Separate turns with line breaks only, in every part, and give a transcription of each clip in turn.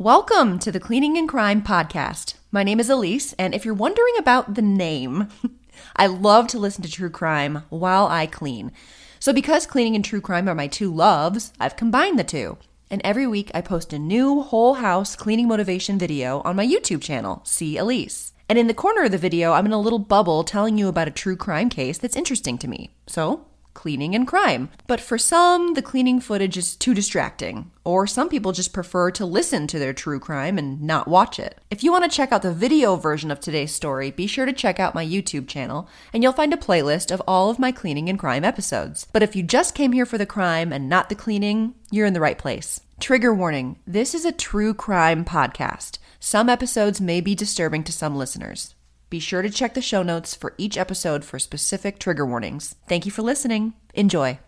Welcome to the Cleaning and Crime podcast. My name is Elise, and if you're wondering about the name, I love to listen to true crime while I clean. So, because cleaning and true crime are my two loves, I've combined the two. And every week I post a new whole house cleaning motivation video on my YouTube channel, See Elise. And in the corner of the video, I'm in a little bubble telling you about a true crime case that's interesting to me. So, cleaning and crime. But for some, the cleaning footage is too distracting, or some people just prefer to listen to their true crime and not watch it. If you want to check out the video version of today's story, be sure to check out my YouTube channel, and you'll find a playlist of all of my cleaning and crime episodes. But if you just came here for the crime and not the cleaning, you're in the right place. Trigger warning this is a true crime podcast. Some episodes may be disturbing to some listeners. Be sure to check the show notes for each episode for specific trigger warnings. Thank you for listening. Enjoy.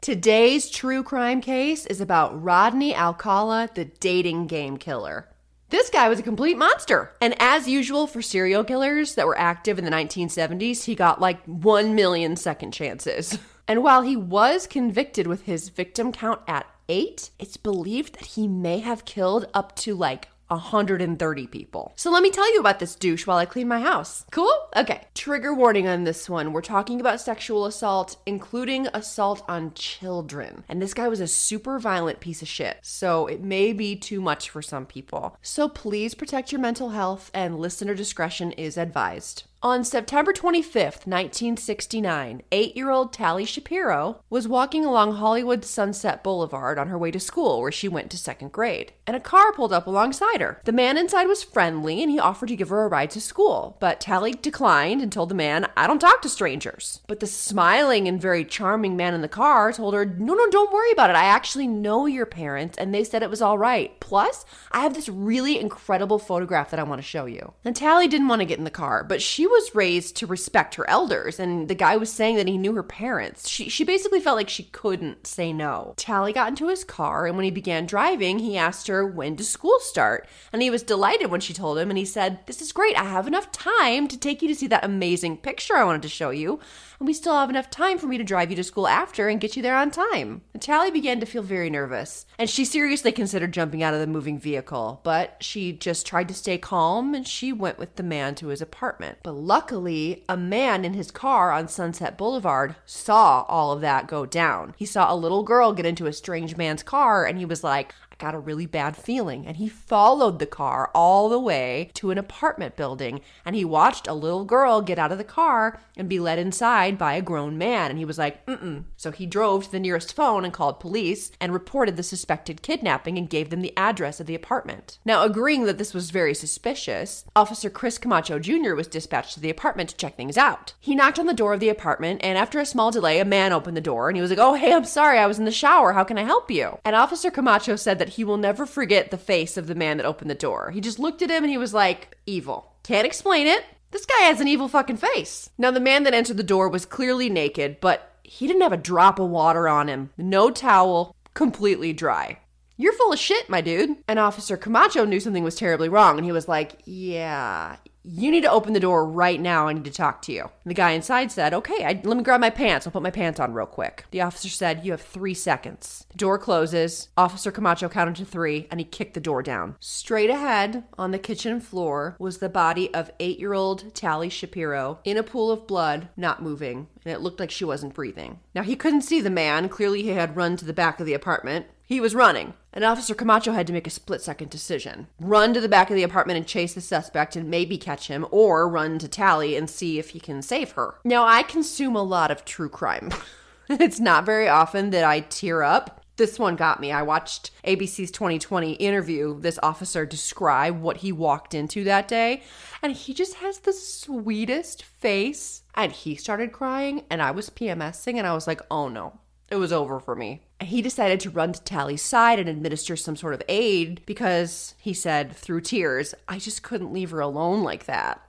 Today's true crime case is about Rodney Alcala, the dating game killer. This guy was a complete monster. And as usual for serial killers that were active in the 1970s, he got like 1 million second chances. And while he was convicted with his victim count at eight, it's believed that he may have killed up to like 130 people. So let me tell you about this douche while I clean my house. Cool? Okay. Trigger warning on this one. We're talking about sexual assault, including assault on children. And this guy was a super violent piece of shit. So it may be too much for some people. So please protect your mental health and listener discretion is advised. On September 25th, 1969, eight year old Tali Shapiro was walking along Hollywood Sunset Boulevard on her way to school, where she went to second grade, and a car pulled up alongside her. The man inside was friendly and he offered to give her a ride to school, but Tali declined and told the man, I don't talk to strangers. But the smiling and very charming man in the car told her, No, no, don't worry about it. I actually know your parents and they said it was all right. Plus, I have this really incredible photograph that I want to show you. And Tali didn't want to get in the car, but she was raised to respect her elders, and the guy was saying that he knew her parents. She, she basically felt like she couldn't say no. Tali got into his car, and when he began driving, he asked her, When does school start? And he was delighted when she told him, and he said, This is great. I have enough time to take you to see that amazing picture I wanted to show you and we still have enough time for me to drive you to school after and get you there on time. Tali began to feel very nervous, and she seriously considered jumping out of the moving vehicle, but she just tried to stay calm and she went with the man to his apartment. But luckily, a man in his car on Sunset Boulevard saw all of that go down. He saw a little girl get into a strange man's car and he was like, got a really bad feeling. And he followed the car all the way to an apartment building and he watched a little girl get out of the car and be led inside by a grown man. And he was like, mm mm So he drove to the nearest phone and called police and reported the suspected kidnapping and gave them the address of the apartment. Now, agreeing that this was very suspicious, Officer Chris Camacho Jr. was dispatched to the apartment to check things out. He knocked on the door of the apartment and after a small delay, a man opened the door and he was like, Oh, hey, I'm sorry, I was in the shower. How can I help you? And Officer Camacho said that that he will never forget the face of the man that opened the door. He just looked at him and he was like, evil. Can't explain it. This guy has an evil fucking face. Now, the man that entered the door was clearly naked, but he didn't have a drop of water on him. No towel, completely dry. You're full of shit, my dude. And Officer Camacho knew something was terribly wrong, and he was like, Yeah, you need to open the door right now. I need to talk to you. And the guy inside said, Okay, I, let me grab my pants. I'll put my pants on real quick. The officer said, You have three seconds. The door closes. Officer Camacho counted to three and he kicked the door down. Straight ahead on the kitchen floor was the body of eight year old Tali Shapiro in a pool of blood, not moving, and it looked like she wasn't breathing. Now, he couldn't see the man. Clearly, he had run to the back of the apartment. He was running. And Officer Camacho had to make a split second decision run to the back of the apartment and chase the suspect and maybe catch him, or run to Tali and see if he can save her. Now, I consume a lot of true crime. it's not very often that I tear up. This one got me. I watched ABC's 2020 interview this officer describe what he walked into that day, and he just has the sweetest face. And he started crying, and I was PMSing, and I was like, oh no, it was over for me. He decided to run to Tali's side and administer some sort of aid because he said through tears, I just couldn't leave her alone like that.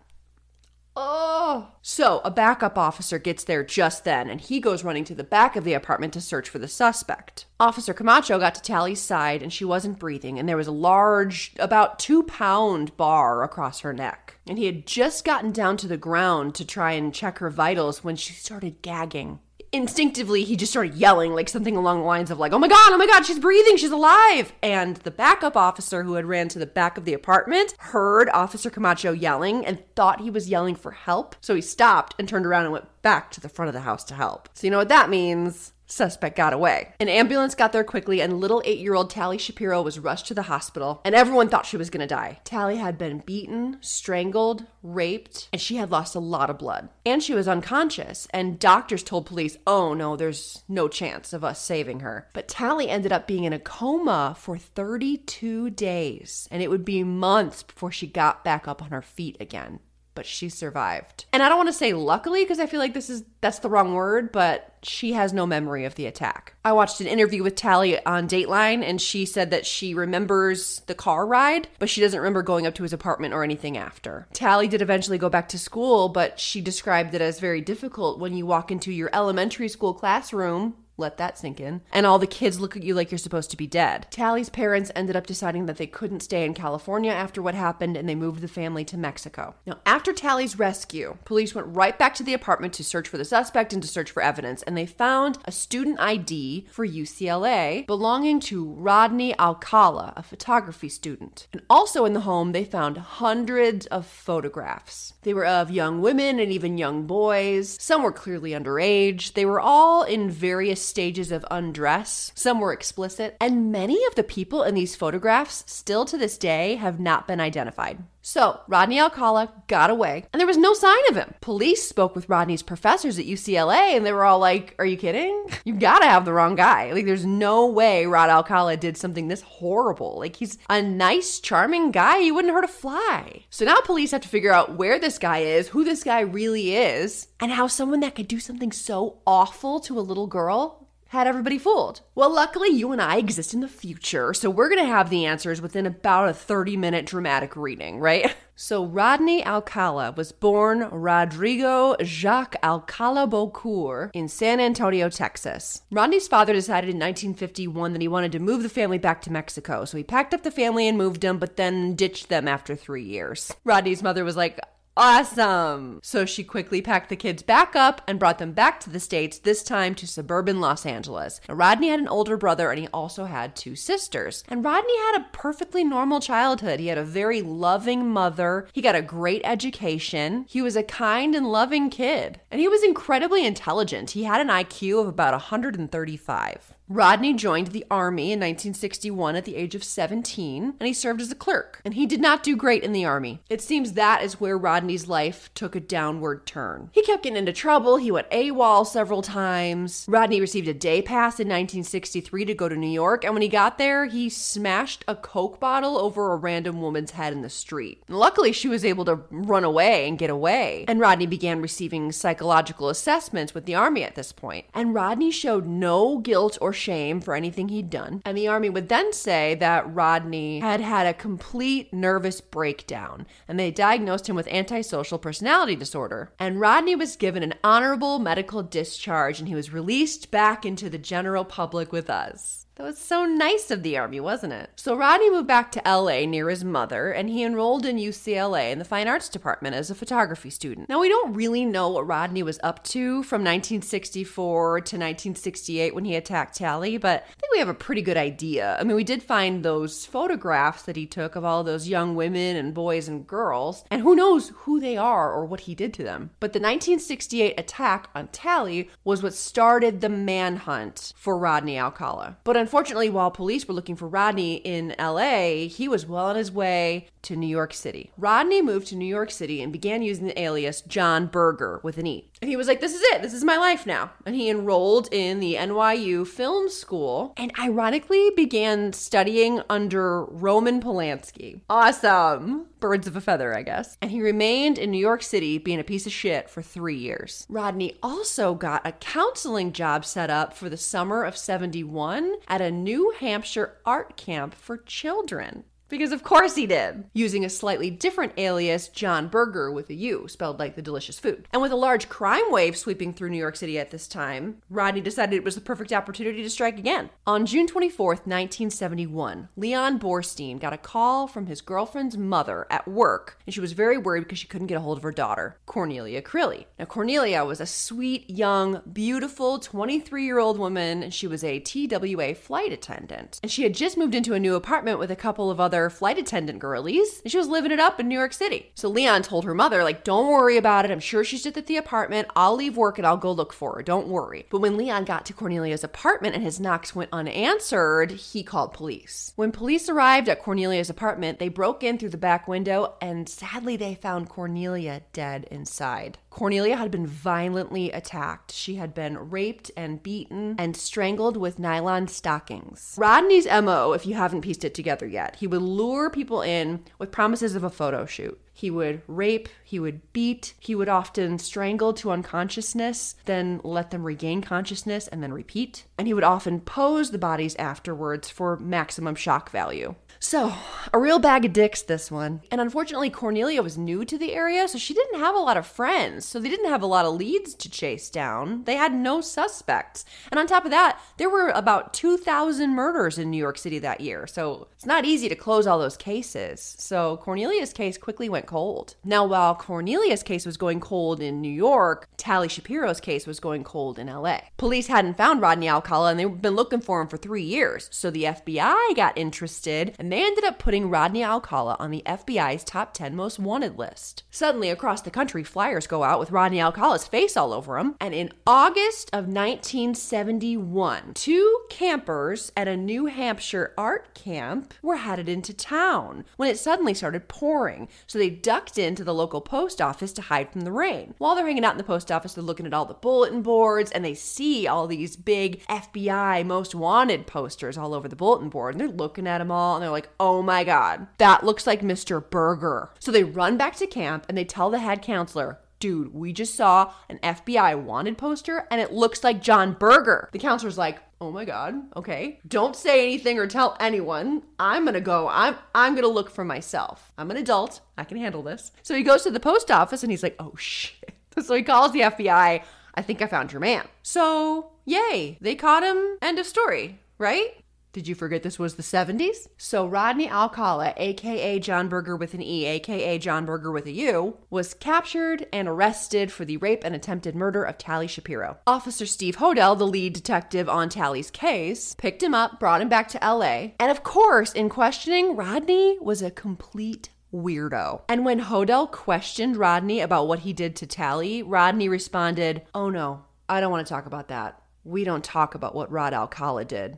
Oh. So, a backup officer gets there just then, and he goes running to the back of the apartment to search for the suspect. Officer Camacho got to Tali's side, and she wasn't breathing, and there was a large, about two pound bar across her neck. And he had just gotten down to the ground to try and check her vitals when she started gagging instinctively he just started yelling like something along the lines of like oh my god oh my god she's breathing she's alive! And the backup officer who had ran to the back of the apartment heard officer camacho yelling and thought he was yelling for help. So he stopped and turned around and went back to the front of the house to help. So you know what that means Suspect got away. An ambulance got there quickly, and little eight year old Tali Shapiro was rushed to the hospital, and everyone thought she was gonna die. Tali had been beaten, strangled, raped, and she had lost a lot of blood. And she was unconscious, and doctors told police, oh no, there's no chance of us saving her. But Tali ended up being in a coma for 32 days, and it would be months before she got back up on her feet again but she survived. And I don't want to say luckily because I feel like this is that's the wrong word, but she has no memory of the attack. I watched an interview with Tali on Dateline and she said that she remembers the car ride, but she doesn't remember going up to his apartment or anything after. Tali did eventually go back to school, but she described it as very difficult when you walk into your elementary school classroom let that sink in. And all the kids look at you like you're supposed to be dead. Tali's parents ended up deciding that they couldn't stay in California after what happened and they moved the family to Mexico. Now, after Tali's rescue, police went right back to the apartment to search for the suspect and to search for evidence, and they found a student ID for UCLA belonging to Rodney Alcala, a photography student. And also in the home, they found hundreds of photographs. They were of young women and even young boys. Some were clearly underage. They were all in various stages of undress. Some were explicit. And many of the people in these photographs still to this day have not been identified. So, Rodney Alcala got away, and there was no sign of him. Police spoke with Rodney's professors at UCLA, and they were all like, Are you kidding? You gotta have the wrong guy. Like, there's no way Rod Alcala did something this horrible. Like, he's a nice, charming guy. He wouldn't hurt a fly. So now police have to figure out where this guy is, who this guy really is, and how someone that could do something so awful to a little girl had everybody fooled. Well, luckily, you and I exist in the future, so we're gonna have the answers within about a 30 minute dramatic reading, right? So, Rodney Alcala was born Rodrigo Jacques Alcala Buquor in San Antonio, Texas. Rodney's father decided in 1951 that he wanted to move the family back to Mexico, so he packed up the family and moved them, but then ditched them after three years. Rodney's mother was like, Awesome. So she quickly packed the kids back up and brought them back to the States, this time to suburban Los Angeles. Now, Rodney had an older brother and he also had two sisters. And Rodney had a perfectly normal childhood. He had a very loving mother. He got a great education. He was a kind and loving kid. And he was incredibly intelligent. He had an IQ of about 135. Rodney joined the Army in 1961 at the age of 17, and he served as a clerk. And he did not do great in the Army. It seems that is where Rodney's life took a downward turn. He kept getting into trouble, he went AWOL several times. Rodney received a day pass in 1963 to go to New York, and when he got there, he smashed a Coke bottle over a random woman's head in the street. Luckily, she was able to run away and get away, and Rodney began receiving psychological assessments with the Army at this point. And Rodney showed no guilt or shame for anything he'd done. And the army would then say that Rodney had had a complete nervous breakdown and they diagnosed him with antisocial personality disorder. And Rodney was given an honorable medical discharge and he was released back into the general public with us. That was so nice of the Army, wasn't it? So Rodney moved back to LA near his mother, and he enrolled in UCLA in the Fine Arts Department as a photography student. Now, we don't really know what Rodney was up to from 1964 to 1968 when he attacked Tali, but I think we have a pretty good idea. I mean, we did find those photographs that he took of all those young women and boys and girls, and who knows who they are or what he did to them. But the 1968 attack on Tali was what started the manhunt for Rodney Alcala. But unfortunately, while police were looking for Rodney in LA, he was well on his way to New York City. Rodney moved to New York City and began using the alias John Berger with an E. And he was like, This is it. This is my life now. And he enrolled in the NYU Film School and ironically began studying under Roman Polanski. Awesome. Birds of a feather, I guess. And he remained in New York City being a piece of shit for three years. Rodney also got a counseling job set up for the summer of 71 at a New Hampshire art camp for children. Because of course he did. Using a slightly different alias, John Burger with a U, spelled like the delicious food. And with a large crime wave sweeping through New York City at this time, Rodney decided it was the perfect opportunity to strike again. On June 24th, 1971, Leon Borstein got a call from his girlfriend's mother at work, and she was very worried because she couldn't get a hold of her daughter, Cornelia Crilly. Now, Cornelia was a sweet, young, beautiful 23 year old woman, and she was a TWA flight attendant. And she had just moved into a new apartment with a couple of other flight attendant girlies, and she was living it up in New York City. So Leon told her mother, like, don't worry about it. I'm sure she's just at the apartment. I'll leave work and I'll go look for her. Don't worry. But when Leon got to Cornelia's apartment and his knocks went unanswered, he called police. When police arrived at Cornelia's apartment, they broke in through the back window and sadly they found Cornelia dead inside. Cornelia had been violently attacked. She had been raped and beaten and strangled with nylon stockings. Rodney's MO, if you haven't pieced it together yet, he would lure people in with promises of a photo shoot. He would rape, he would beat, he would often strangle to unconsciousness, then let them regain consciousness and then repeat. And he would often pose the bodies afterwards for maximum shock value. So, a real bag of dicks, this one. And unfortunately, Cornelia was new to the area, so she didn't have a lot of friends. So, they didn't have a lot of leads to chase down. They had no suspects. And on top of that, there were about 2,000 murders in New York City that year. So, it's not easy to close all those cases. So, Cornelia's case quickly went cold. Now, while Cornelia's case was going cold in New York, Tali Shapiro's case was going cold in LA. Police hadn't found Rodney Alcala and they've been looking for him for three years. So, the FBI got interested and they ended up putting Rodney Alcala on the FBI's top 10 most wanted list. Suddenly, across the country, flyers go out with Rodney Alcala's face all over them. And in August of 1971, two campers at a New Hampshire art camp were headed into town when it suddenly started pouring. So they ducked into the local post office to hide from the rain. While they're hanging out in the post office, they're looking at all the bulletin boards and they see all these big FBI most wanted posters all over the bulletin board. And they're looking at them all and they're like, oh my God, that looks like Mr. Burger. So they run back to camp and they tell the head counselor, dude, we just saw an FBI wanted poster and it looks like John Burger. The counselor's like, oh my god, okay. Don't say anything or tell anyone. I'm gonna go. I'm I'm gonna look for myself. I'm an adult. I can handle this. So he goes to the post office and he's like, oh shit. So he calls the FBI. I think I found your man. So yay, they caught him. End of story, right? Did you forget this was the 70s? So Rodney Alcala, aka John Berger with an E, aka John Burger with a U, was captured and arrested for the rape and attempted murder of Tali Shapiro. Officer Steve Hodel, the lead detective on Tali's case, picked him up, brought him back to LA, and of course, in questioning, Rodney was a complete weirdo. And when Hodel questioned Rodney about what he did to Tali, Rodney responded, Oh no, I don't want to talk about that. We don't talk about what Rod Alcala did.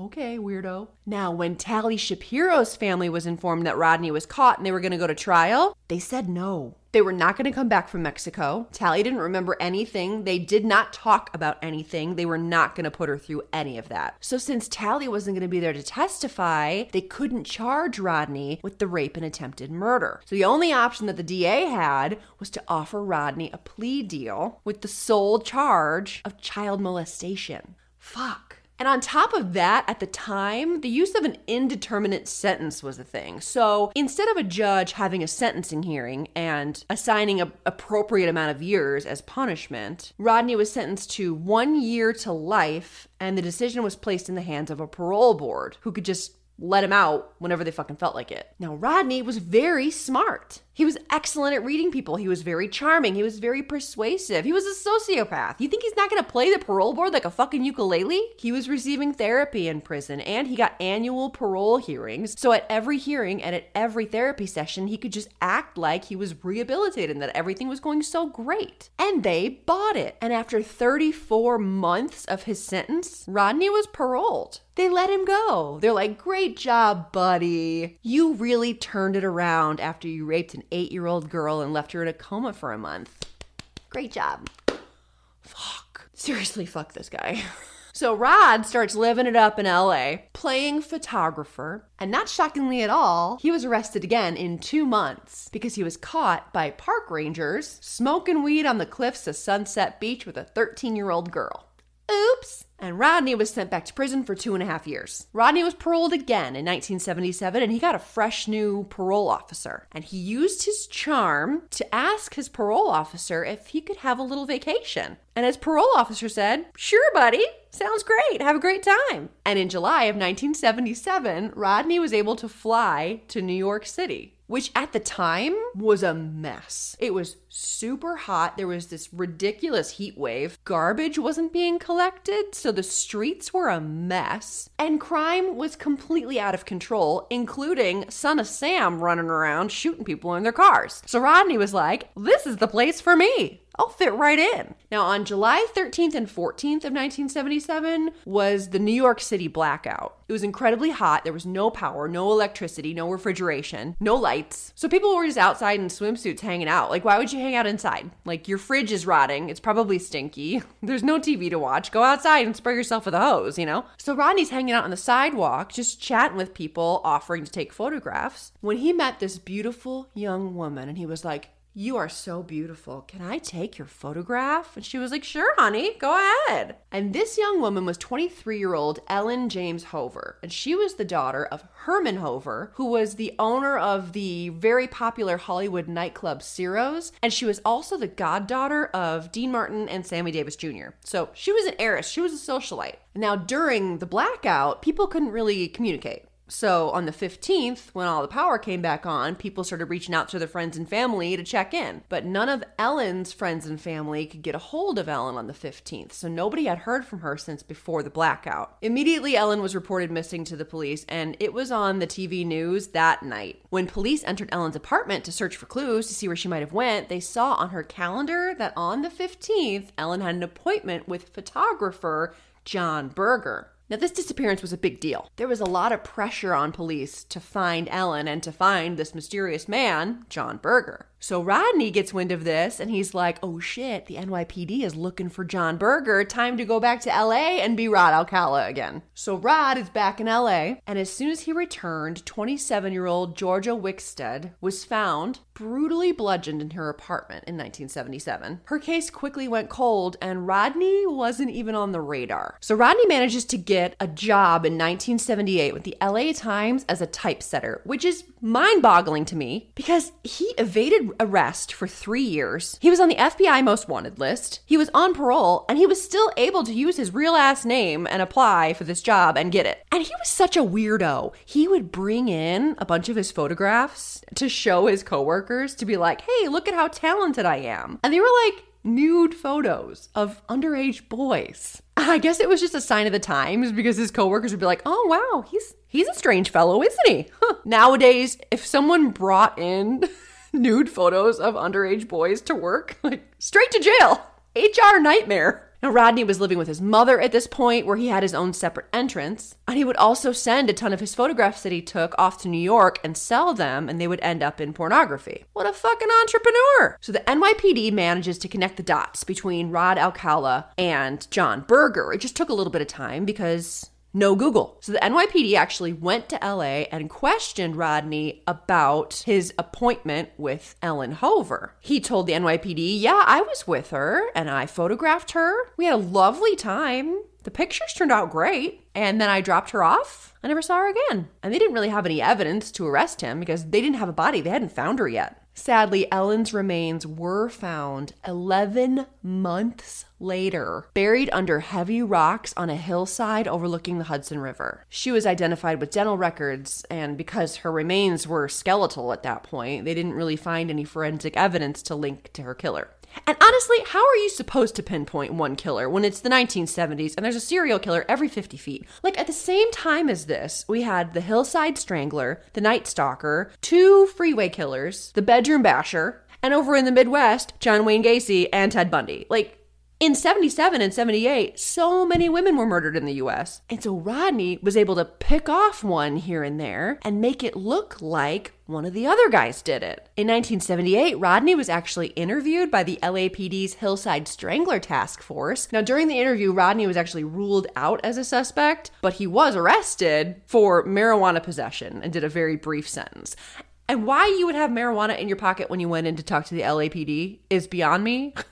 Okay, weirdo. Now, when Tali Shapiro's family was informed that Rodney was caught and they were going to go to trial, they said no. They were not going to come back from Mexico. Tali didn't remember anything. They did not talk about anything. They were not going to put her through any of that. So, since Tali wasn't going to be there to testify, they couldn't charge Rodney with the rape and attempted murder. So, the only option that the DA had was to offer Rodney a plea deal with the sole charge of child molestation. Fuck. And on top of that, at the time, the use of an indeterminate sentence was a thing. So instead of a judge having a sentencing hearing and assigning an appropriate amount of years as punishment, Rodney was sentenced to one year to life, and the decision was placed in the hands of a parole board who could just let him out whenever they fucking felt like it. Now, Rodney was very smart. He was excellent at reading people. He was very charming. He was very persuasive. He was a sociopath. You think he's not gonna play the parole board like a fucking ukulele? He was receiving therapy in prison and he got annual parole hearings. So at every hearing and at every therapy session, he could just act like he was rehabilitated and that everything was going so great. And they bought it. And after 34 months of his sentence, Rodney was paroled. They let him go. They're like, great job, buddy. You really turned it around after you raped an eight year old girl and left her in a coma for a month. Great job. Fuck. Seriously, fuck this guy. So Rod starts living it up in LA, playing photographer, and not shockingly at all, he was arrested again in two months because he was caught by park rangers smoking weed on the cliffs of Sunset Beach with a 13 year old girl. Oops. And Rodney was sent back to prison for two and a half years. Rodney was paroled again in 1977 and he got a fresh new parole officer. And he used his charm to ask his parole officer if he could have a little vacation. And his parole officer said, Sure, buddy. Sounds great. Have a great time. And in July of 1977, Rodney was able to fly to New York City which at the time was a mess. It was super hot. There was this ridiculous heat wave. Garbage wasn't being collected, so the streets were a mess. And crime was completely out of control, including Son of Sam running around shooting people in their cars. So Rodney was like, This is the place for me. I'll fit right in. Now, on July 13th and 14th of 1977 was the New York City blackout. It was incredibly hot. There was no power, no electricity, no refrigeration, no lights. So people were just outside in swimsuits hanging out. Like, why would you hang out inside? Like, your fridge is rotting. It's probably stinky. There's no TV to watch. Go outside and spray yourself with a hose, you know? So Rodney's hanging out on the sidewalk, just chatting with people, offering to take photographs, when he met this beautiful young woman and he was like, you are so beautiful. Can I take your photograph? And she was like, Sure, honey, go ahead. And this young woman was 23 year old Ellen James Hover. And she was the daughter of Herman Hover, who was the owner of the very popular Hollywood nightclub Ciro's. And she was also the goddaughter of Dean Martin and Sammy Davis Jr. So she was an heiress, she was a socialite. Now, during the blackout, people couldn't really communicate. So on the 15th, when all the power came back on, people started reaching out to their friends and family to check in. But none of Ellen's friends and family could get a hold of Ellen on the 15th, so nobody had heard from her since before the blackout. Immediately, Ellen was reported missing to the police, and it was on the TV news that night. When police entered Ellen's apartment to search for clues to see where she might have went, they saw on her calendar that on the 15th, Ellen had an appointment with photographer John Berger. Now, this disappearance was a big deal. There was a lot of pressure on police to find Ellen and to find this mysterious man, John Berger. So Rodney gets wind of this and he's like, oh shit, the NYPD is looking for John Berger. Time to go back to LA and be Rod Alcala again. So Rod is back in LA, and as soon as he returned, 27 year old Georgia Wixted was found brutally bludgeoned in her apartment in 1977. Her case quickly went cold, and Rodney wasn't even on the radar. So Rodney manages to get a job in 1978 with the LA Times as a typesetter, which is mind boggling to me because he evaded arrest for three years. He was on the FBI most wanted list. He was on parole, and he was still able to use his real ass name and apply for this job and get it. And he was such a weirdo. He would bring in a bunch of his photographs to show his coworkers to be like, hey, look at how talented I am. And they were like, nude photos of underage boys. I guess it was just a sign of the times because his coworkers would be like, "Oh wow, he's he's a strange fellow, isn't he?" Huh. Nowadays, if someone brought in nude photos of underage boys to work, like straight to jail. HR nightmare. Now, Rodney was living with his mother at this point, where he had his own separate entrance. And he would also send a ton of his photographs that he took off to New York and sell them, and they would end up in pornography. What a fucking entrepreneur! So the NYPD manages to connect the dots between Rod Alcala and John Berger. It just took a little bit of time because no Google. So the NYPD actually went to LA and questioned Rodney about his appointment with Ellen Hover. He told the NYPD, Yeah, I was with her and I photographed her. We had a lovely time. The pictures turned out great. And then I dropped her off. I never saw her again. And they didn't really have any evidence to arrest him because they didn't have a body. They hadn't found her yet. Sadly, Ellen's remains were found 11 months later, buried under heavy rocks on a hillside overlooking the Hudson River. She was identified with dental records, and because her remains were skeletal at that point, they didn't really find any forensic evidence to link to her killer. And honestly, how are you supposed to pinpoint one killer when it's the 1970s and there's a serial killer every 50 feet? Like at the same time as this, we had the Hillside Strangler, the Night Stalker, two freeway killers, the Bedroom Basher, and over in the Midwest, John Wayne Gacy and Ted Bundy. Like, in 77 and 78, so many women were murdered in the US. And so Rodney was able to pick off one here and there and make it look like one of the other guys did it. In 1978, Rodney was actually interviewed by the LAPD's Hillside Strangler Task Force. Now, during the interview, Rodney was actually ruled out as a suspect, but he was arrested for marijuana possession and did a very brief sentence. And why you would have marijuana in your pocket when you went in to talk to the LAPD is beyond me.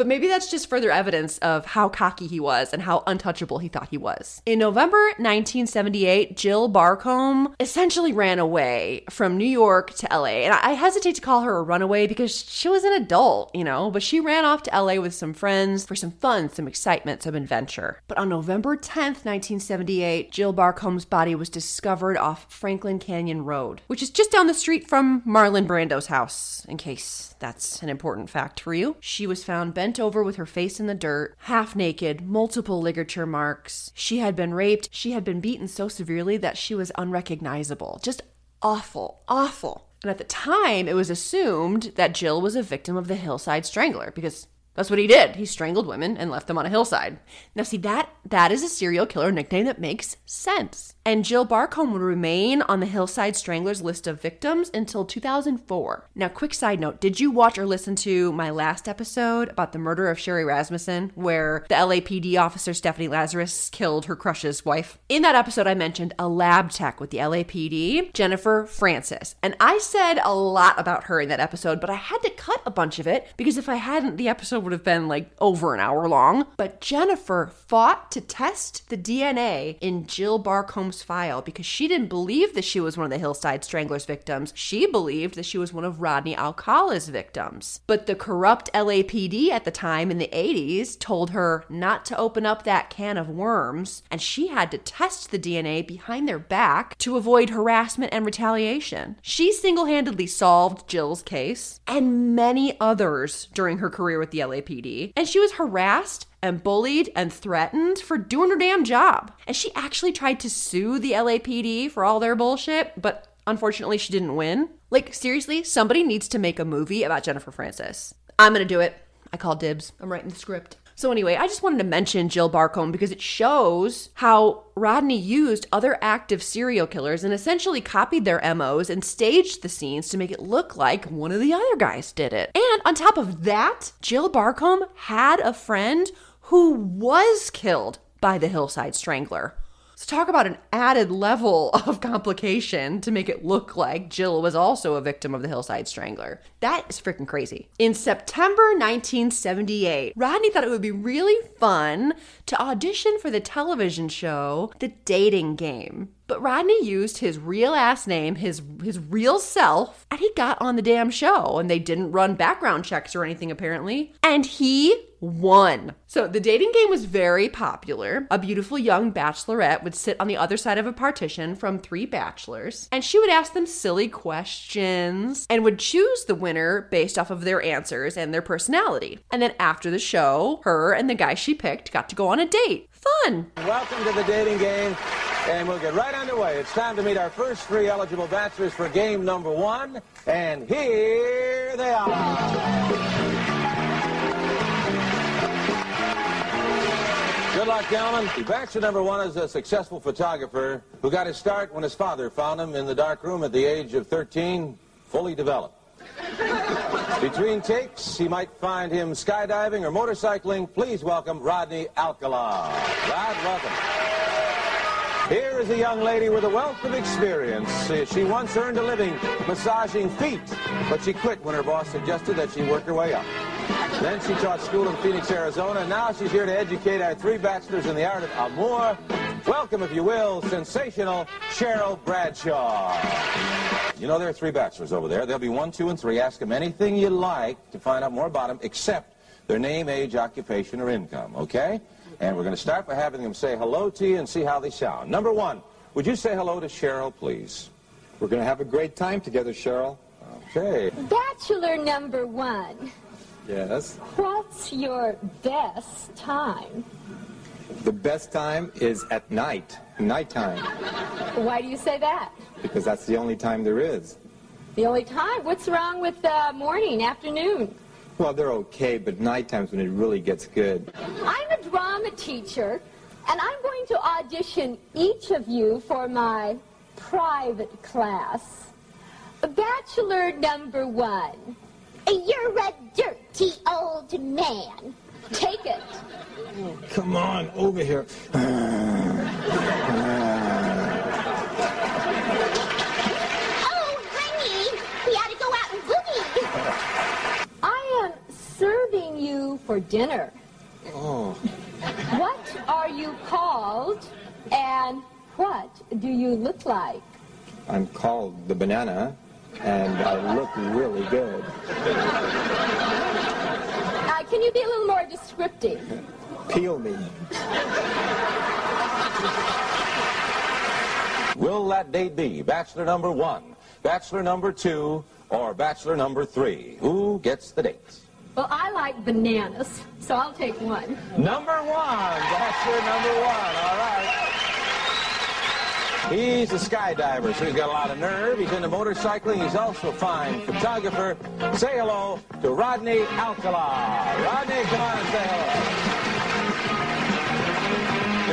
but maybe that's just further evidence of how cocky he was and how untouchable he thought he was. In November 1978, Jill Barcombe essentially ran away from New York to LA. And I hesitate to call her a runaway because she was an adult, you know, but she ran off to LA with some friends for some fun, some excitement, some adventure. But on November 10th, 1978, Jill Barcombe's body was discovered off Franklin Canyon Road, which is just down the street from Marlon Brando's house, in case that's an important fact for you. She was found bent over with her face in the dirt, half naked, multiple ligature marks. She had been raped. She had been beaten so severely that she was unrecognizable. Just awful, awful. And at the time, it was assumed that Jill was a victim of the Hillside Strangler because that's what he did. He strangled women and left them on a hillside. Now see that that is a serial killer nickname that makes sense. And Jill Barcombe would remain on the Hillside Stranglers list of victims until 2004. Now, quick side note did you watch or listen to my last episode about the murder of Sherri Rasmussen, where the LAPD officer Stephanie Lazarus killed her crush's wife? In that episode, I mentioned a lab tech with the LAPD, Jennifer Francis. And I said a lot about her in that episode, but I had to cut a bunch of it because if I hadn't, the episode would have been like over an hour long. But Jennifer fought to test the DNA in Jill Barcombe's file because she didn't believe that she was one of the Hillside Stranglers victims. She believed that she was one of Rodney Alcala's victims. But the corrupt LAPD at the time in the 80s told her not to open up that can of worms, and she had to test the DNA behind their back to avoid harassment and retaliation. She single handedly solved Jill's case and many others during her career with the LAPD, and she was harassed and bullied and threatened for doing her damn job. And she actually tried to sue the LAPD for all their bullshit, but unfortunately she didn't win. Like, seriously, somebody needs to make a movie about Jennifer Francis. I'm gonna do it. I call dibs. I'm writing the script. So, anyway, I just wanted to mention Jill Barcombe because it shows how Rodney used other active serial killers and essentially copied their MOs and staged the scenes to make it look like one of the other guys did it. And on top of that, Jill Barcombe had a friend who was killed by the Hillside Strangler. So, talk about an added level of complication to make it look like Jill was also a victim of the Hillside Strangler. That is freaking crazy. In September 1978, Rodney thought it would be really fun to audition for the television show The Dating Game. But Rodney used his real ass name, his his real self, and he got on the damn show and they didn't run background checks or anything apparently. And he won. So the dating game was very popular. A beautiful young bachelorette would sit on the other side of a partition from three bachelors, and she would ask them silly questions and would choose the winner based off of their answers and their personality. And then after the show, her and the guy she picked got to go on a date. Fun.
Welcome to the dating game, and we'll get right underway. It's time to meet our first three eligible bachelors for game number one, and here they are. Good luck, gentlemen. Bachelor number one is a successful photographer who got his start when his father found him in the dark room at the age of 13, fully developed. Between takes, he might find him skydiving or motorcycling. Please welcome Rodney Alcala. Rod, welcome. Here is a young lady with a wealth of experience. She once earned a living massaging feet, but she quit when her boss suggested that she work her way up. Then she taught school in Phoenix, Arizona. And now she's here to educate our three bachelors in the art of amour. Welcome, if you will, sensational Cheryl Bradshaw. You know, there are three bachelors over there. There'll be one, two, and three. Ask them anything you like to find out more about them, except their name, age, occupation, or income, okay? And we're going to start by having them say hello to you and see how they sound. Number one, would you say hello to Cheryl, please?
We're going to have a great time together, Cheryl.
Okay.
Bachelor number one.
Yes.
What's your best time?
The best time is at night, nighttime,
Why do you say that?
because that's the only time there is.
The only time? What's wrong with uh, morning, afternoon?
Well, they're okay, but nighttime's when it really gets good.
I'm drama teacher, and I'm going to audition each of you for my private class. Bachelor number one.
You're a dirty old man.
Take it.
Come on, over here.
Oh, honey, we ought to go out and boogie.
I am serving you for dinner.
Oh,
What are you called and what do you look like?
I'm called the banana, and I look really good.
Uh, can you be a little more descriptive?
Peel me.
Will that date be bachelor number one, bachelor number two, or bachelor number three? Who gets the dates?
Well, I like bananas, so I'll take one.
Number one, That's your number one. All right. He's a skydiver, so he's got a lot of nerve. He's into motorcycling. He's also a fine photographer. Say hello to Rodney Alcala. Rodney, come on and say hello.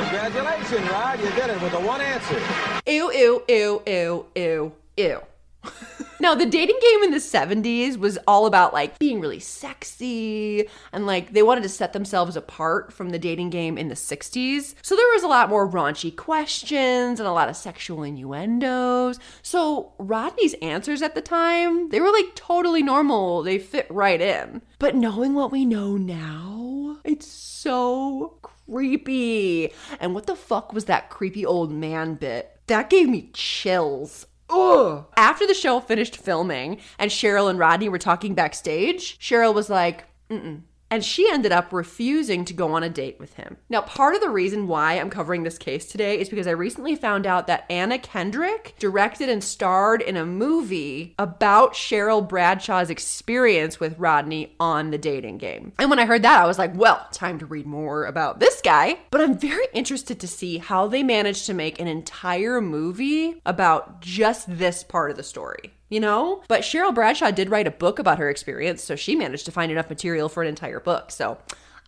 Congratulations, Rod. You did it with a one answer.
Ew, ew, ew, ew, ew, ew. Now, the dating game in the 70s was all about like being really sexy and like they wanted to set themselves apart from the dating game in the 60s. So there was a lot more raunchy questions and a lot of sexual innuendos. So Rodney's answers at the time, they were like totally normal. They fit right in. But knowing what we know now, it's so creepy. And what the fuck was that creepy old man bit? That gave me chills. Ugh. After the show finished filming and Cheryl and Rodney were talking backstage, Cheryl was like, mm-mm. And she ended up refusing to go on a date with him. Now, part of the reason why I'm covering this case today is because I recently found out that Anna Kendrick directed and starred in a movie about Cheryl Bradshaw's experience with Rodney on the dating game. And when I heard that, I was like, well, time to read more about this guy. But I'm very interested to see how they managed to make an entire movie about just this part of the story you know? But Cheryl Bradshaw did write a book about her experience, so she managed to find enough material for an entire book. So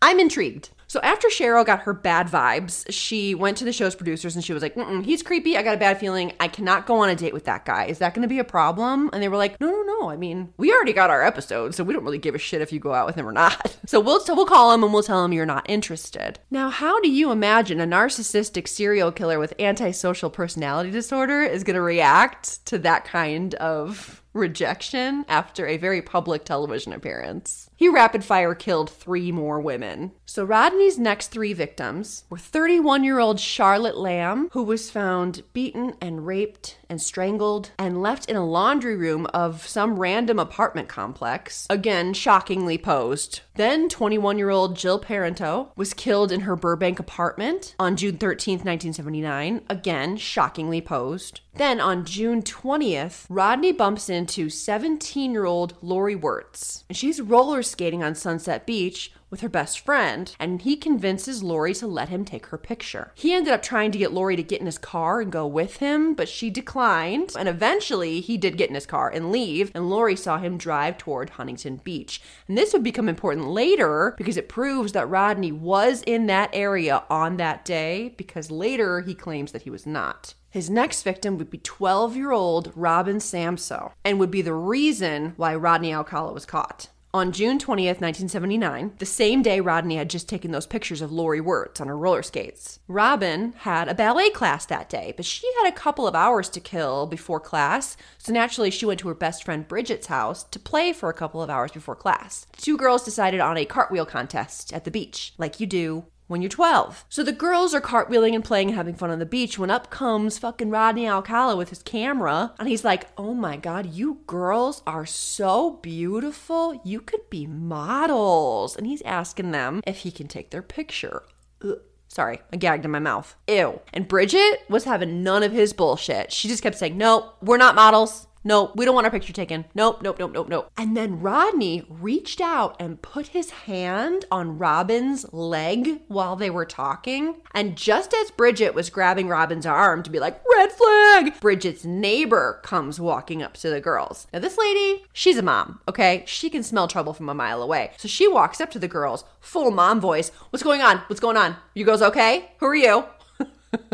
I'm intrigued. So after Cheryl got her bad vibes, she went to the show's producers and she was like, "He's creepy. I got a bad feeling. I cannot go on a date with that guy. Is that going to be a problem?" And they were like, "No, no, no. I mean, we already got our episode, so we don't really give a shit if you go out with him or not. So we'll so we'll call him and we'll tell him you're not interested." Now, how do you imagine a narcissistic serial killer with antisocial personality disorder is going to react to that kind of rejection after a very public television appearance. He rapid fire killed three more women. So Rodney's next three victims were 31 year old Charlotte Lamb, who was found beaten and raped and strangled and left in a laundry room of some random apartment complex, again, shockingly posed. Then 21 year old Jill Parenteau was killed in her Burbank apartment on June 13th, 1979, again, shockingly posed. Then on June 20th, Rodney bumps into 17 year old Lori Wirtz. And she's roller skating on Sunset Beach with her best friend, and he convinces Lori to let him take her picture. He ended up trying to get Lori to get in his car and go with him, but she declined. And eventually, he did get in his car and leave, and Lori saw him drive toward Huntington Beach. And this would become important later because it proves that Rodney was in that area on that day, because later he claims that he was not. His next victim would be 12 year old Robin Samsoe and would be the reason why Rodney Alcala was caught. On June 20th, 1979, the same day Rodney had just taken those pictures of Lori Wirtz on her roller skates, Robin had a ballet class that day, but she had a couple of hours to kill before class, so naturally she went to her best friend Bridget's house to play for a couple of hours before class. The two girls decided on a cartwheel contest at the beach, like you do when you're 12. So the girls are cartwheeling and playing and having fun on the beach when up comes fucking Rodney Alcala with his camera and he's like, "Oh my god, you girls are so beautiful. You could be models." And he's asking them if he can take their picture. Ugh. Sorry, I gagged in my mouth. Ew. And Bridget was having none of his bullshit. She just kept saying, "No, we're not models. Nope, we don't want our picture taken. Nope, nope, nope, nope, nope. And then Rodney reached out and put his hand on Robin's leg while they were talking. And just as Bridget was grabbing Robin's arm to be like, red flag, Bridget's neighbor comes walking up to the girls. Now, this lady, she's a mom, okay? She can smell trouble from a mile away. So she walks up to the girls, full mom voice. What's going on? What's going on? You girls okay? Who are you?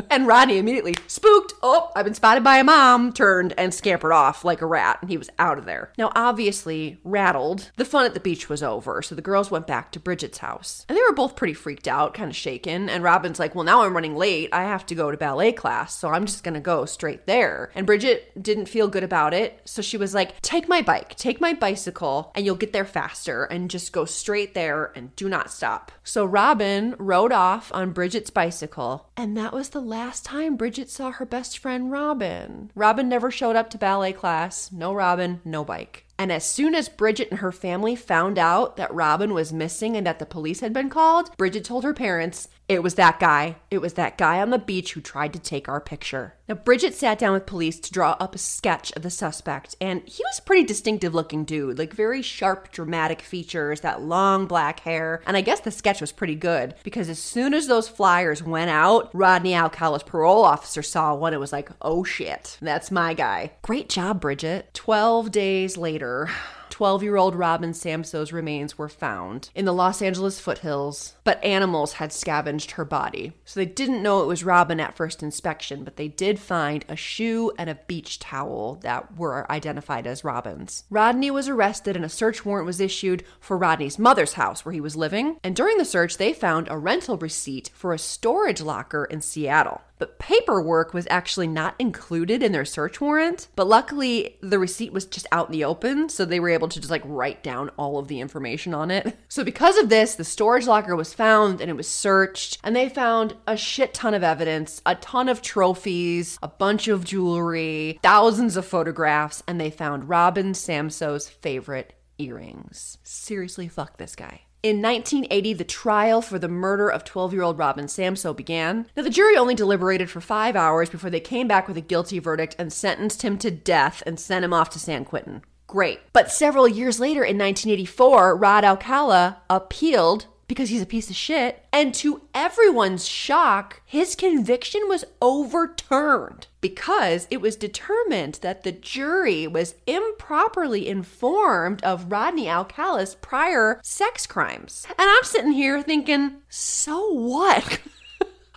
And Rodney immediately spooked. Oh, I've been spotted by a mom, turned and scampered off like a rat, and he was out of there. Now, obviously, rattled, the fun at the beach was over, so the girls went back to Bridget's house. And they were both pretty freaked out, kind of shaken. And Robin's like, Well, now I'm running late. I have to go to ballet class, so I'm just gonna go straight there. And Bridget didn't feel good about it, so she was like, Take my bike, take my bicycle, and you'll get there faster, and just go straight there and do not stop. So Robin rode off on Bridget's bicycle, and that was the last time Bridget saw her best friend Robin. Robin never showed up to ballet class. No Robin, no bike. And as soon as Bridget and her family found out that Robin was missing and that the police had been called, Bridget told her parents, it was that guy. It was that guy on the beach who tried to take our picture. Now, Bridget sat down with police to draw up a sketch of the suspect, and he was a pretty distinctive looking dude, like very sharp, dramatic features, that long black hair. And I guess the sketch was pretty good because as soon as those flyers went out, Rodney Alcala's parole officer saw one and was like, oh shit, that's my guy. Great job, Bridget. 12 days later, 12 year old Robin Samsoe's remains were found in the Los Angeles foothills, but animals had scavenged her body. So they didn't know it was Robin at first inspection, but they did find a shoe and a beach towel that were identified as Robin's. Rodney was arrested and a search warrant was issued for Rodney's mother's house where he was living. And during the search, they found a rental receipt for a storage locker in Seattle. But paperwork was actually not included in their search warrant. But luckily, the receipt was just out in the open, so they were able to just like write down all of the information on it. So, because of this, the storage locker was found and it was searched, and they found a shit ton of evidence, a ton of trophies, a bunch of jewelry, thousands of photographs, and they found Robin Samsoe's favorite earrings. Seriously, fuck this guy. In 1980, the trial for the murder of 12 year old Robin Samsoe began. Now, the jury only deliberated for five hours before they came back with a guilty verdict and sentenced him to death and sent him off to San Quentin. Great. But several years later, in 1984, Rod Alcala appealed because he's a piece of shit. And to everyone's shock, his conviction was overturned because it was determined that the jury was improperly informed of Rodney Alcala's prior sex crimes. And I'm sitting here thinking, so what?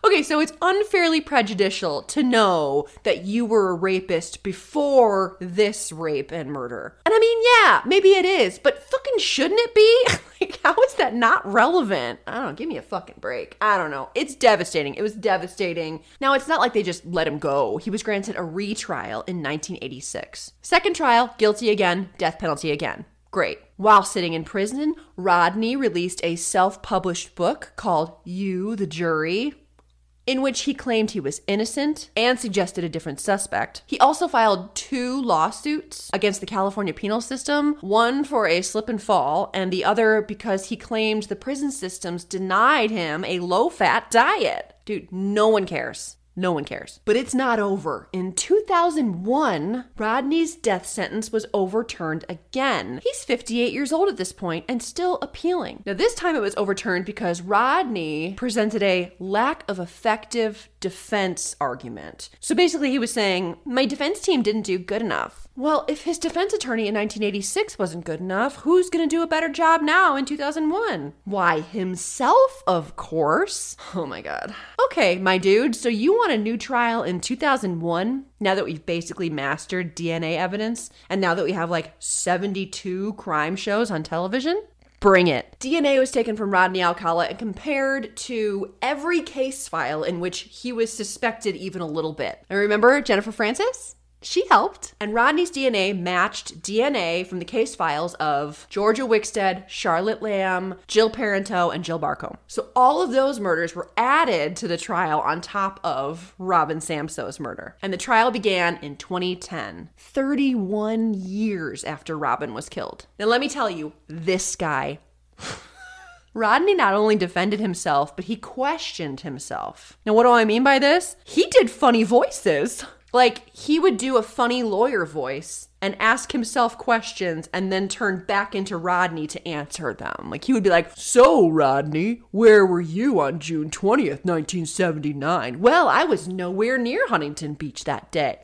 Okay, so it's unfairly prejudicial to know that you were a rapist before this rape and murder. And I mean, yeah, maybe it is, but fucking shouldn't it be? like, how is that not relevant? I don't know, give me a fucking break. I don't know. It's devastating. It was devastating. Now, it's not like they just let him go. He was granted a retrial in 1986. Second trial, guilty again, death penalty again. Great. While sitting in prison, Rodney released a self published book called You, the Jury in which he claimed he was innocent and suggested a different suspect. He also filed two lawsuits against the California penal system, one for a slip and fall, and the other because he claimed the prison systems denied him a low fat diet. Dude, no one cares. No one cares. But it's not over. In 2001, Rodney's death sentence was overturned again. He's 58 years old at this point and still appealing. Now, this time it was overturned because Rodney presented a lack of effective defense argument. So basically, he was saying, My defense team didn't do good enough. Well, if his defense attorney in 1986 wasn't good enough, who's going to do a better job now in 2001? Why, himself, of course. Oh my god. Okay, my dude, so you want a new trial in 2001? Now that we've basically mastered DNA evidence, and now that we have like 72 crime shows on television? Bring it. DNA was taken from Rodney Alcala and compared to every case file in which he was suspected even a little bit. And remember Jennifer Francis? She helped. And Rodney's DNA matched DNA from the case files of Georgia Wixted, Charlotte Lamb, Jill Parenteau, and Jill Barcomb. So all of those murders were added to the trial on top of Robin Samsoe's murder. And the trial began in 2010, 31 years after Robin was killed. Now, let me tell you, this guy. Rodney not only defended himself, but he questioned himself. Now, what do I mean by this? He did funny voices. Like, he would do a funny lawyer voice and ask himself questions and then turn back into Rodney to answer them. Like, he would be like, So, Rodney, where were you on June 20th, 1979? Well, I was nowhere near Huntington Beach that day.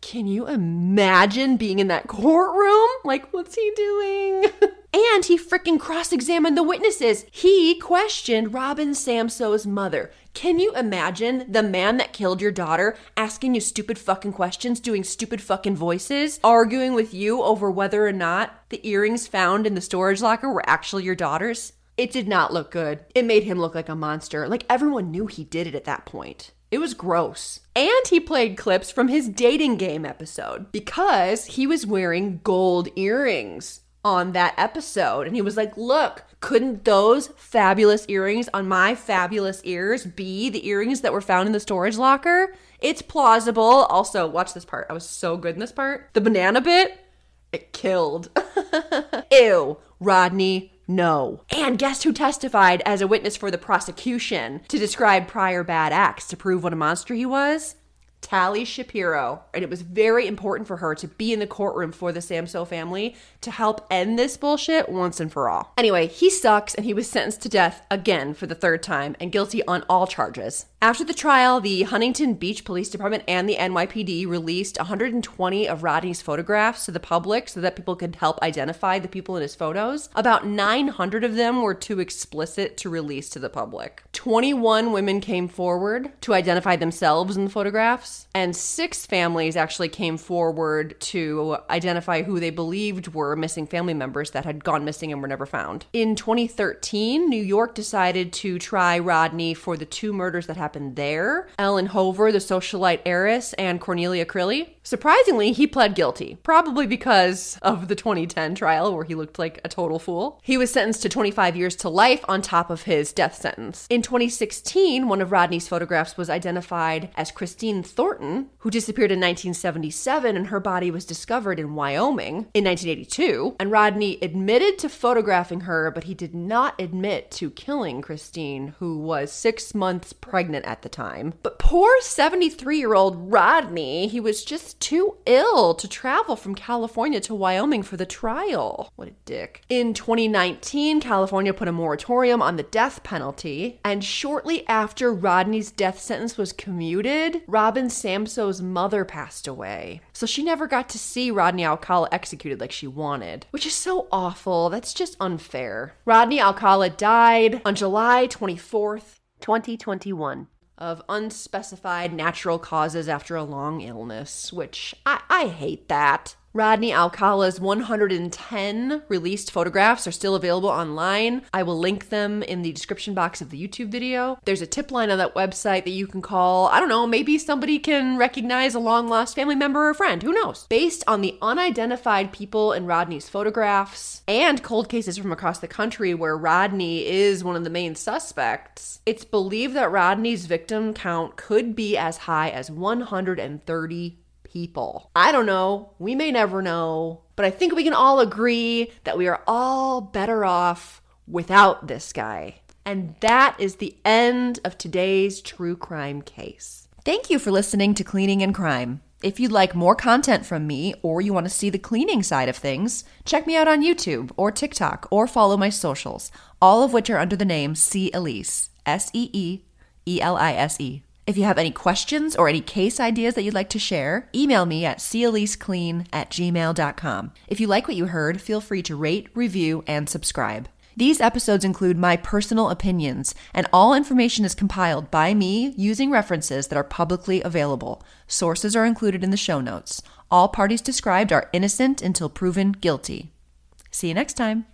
Can you imagine being in that courtroom? Like, what's he doing? And he freaking cross examined the witnesses. He questioned Robin Samsoe's mother. Can you imagine the man that killed your daughter asking you stupid fucking questions, doing stupid fucking voices, arguing with you over whether or not the earrings found in the storage locker were actually your daughter's? It did not look good. It made him look like a monster. Like everyone knew he did it at that point. It was gross. And he played clips from his dating game episode because he was wearing gold earrings on that episode. And he was like, Look, couldn't those fabulous earrings on my fabulous ears be the earrings that were found in the storage locker? It's plausible. Also, watch this part. I was so good in this part. The banana bit, it killed. Ew, Rodney, no. And guess who testified as a witness for the prosecution to describe prior bad acts to prove what a monster he was? Tali Shapiro. And it was very important for her to be in the courtroom for the Samsoe family to help end this bullshit once and for all. Anyway, he sucks and he was sentenced to death again for the third time and guilty on all charges. After the trial, the Huntington Beach Police Department and the NYPD released 120 of Rodney's photographs to the public so that people could help identify the people in his photos. About 900 of them were too explicit to release to the public. 21 women came forward to identify themselves in the photographs, and six families actually came forward to identify who they believed were missing family members that had gone missing and were never found. In 2013, New York decided to try Rodney for the two murders that happened there Ellen Hover, the socialite heiress, and Cornelia Crilley. Surprisingly, he pled guilty, probably because of the 2010 trial where he looked like a total fool. He was sentenced to 25 years to life on top of his death sentence. In 2016, one of Rodney's photographs was identified as Christine Thornton, who disappeared in 1977 and her body was discovered in Wyoming in 1982. And Rodney admitted to photographing her, but he did not admit to killing Christine, who was six months pregnant at the time. But poor 73 year old Rodney, he was just too ill to travel from California to Wyoming for the trial. What a dick. In 2019, California put a moratorium on the death penalty, and shortly after Rodney's death sentence was commuted, Robin Samsoe's mother passed away. So she never got to see Rodney Alcala executed like she wanted, which is so awful. That's just unfair. Rodney Alcala died on July 24th, 2021 of unspecified natural causes after a long illness, which I, I hate that. Rodney Alcala's 110 released photographs are still available online. I will link them in the description box of the YouTube video. There's a tip line on that website that you can call. I don't know, maybe somebody can recognize a long lost family member or friend. Who knows? Based on the unidentified people in Rodney's photographs and cold cases from across the country where Rodney is one of the main suspects, it's believed that Rodney's victim count could be as high as 130 people. I don't know. We may never know. But I think we can all agree that we are all better off without this guy. And that is the end of today's true crime case. Thank you for listening to Cleaning and Crime. If you'd like more content from me or you want to see the cleaning side of things, check me out on YouTube or TikTok or follow my socials, all of which are under the name C. Elise, S E E E L I S E. If you have any questions or any case ideas that you'd like to share, email me at clean at gmail.com. If you like what you heard, feel free to rate, review, and subscribe. These episodes include my personal opinions, and all information is compiled by me using references that are publicly available. Sources are included in the show notes. All parties described are innocent until proven guilty. See you next time.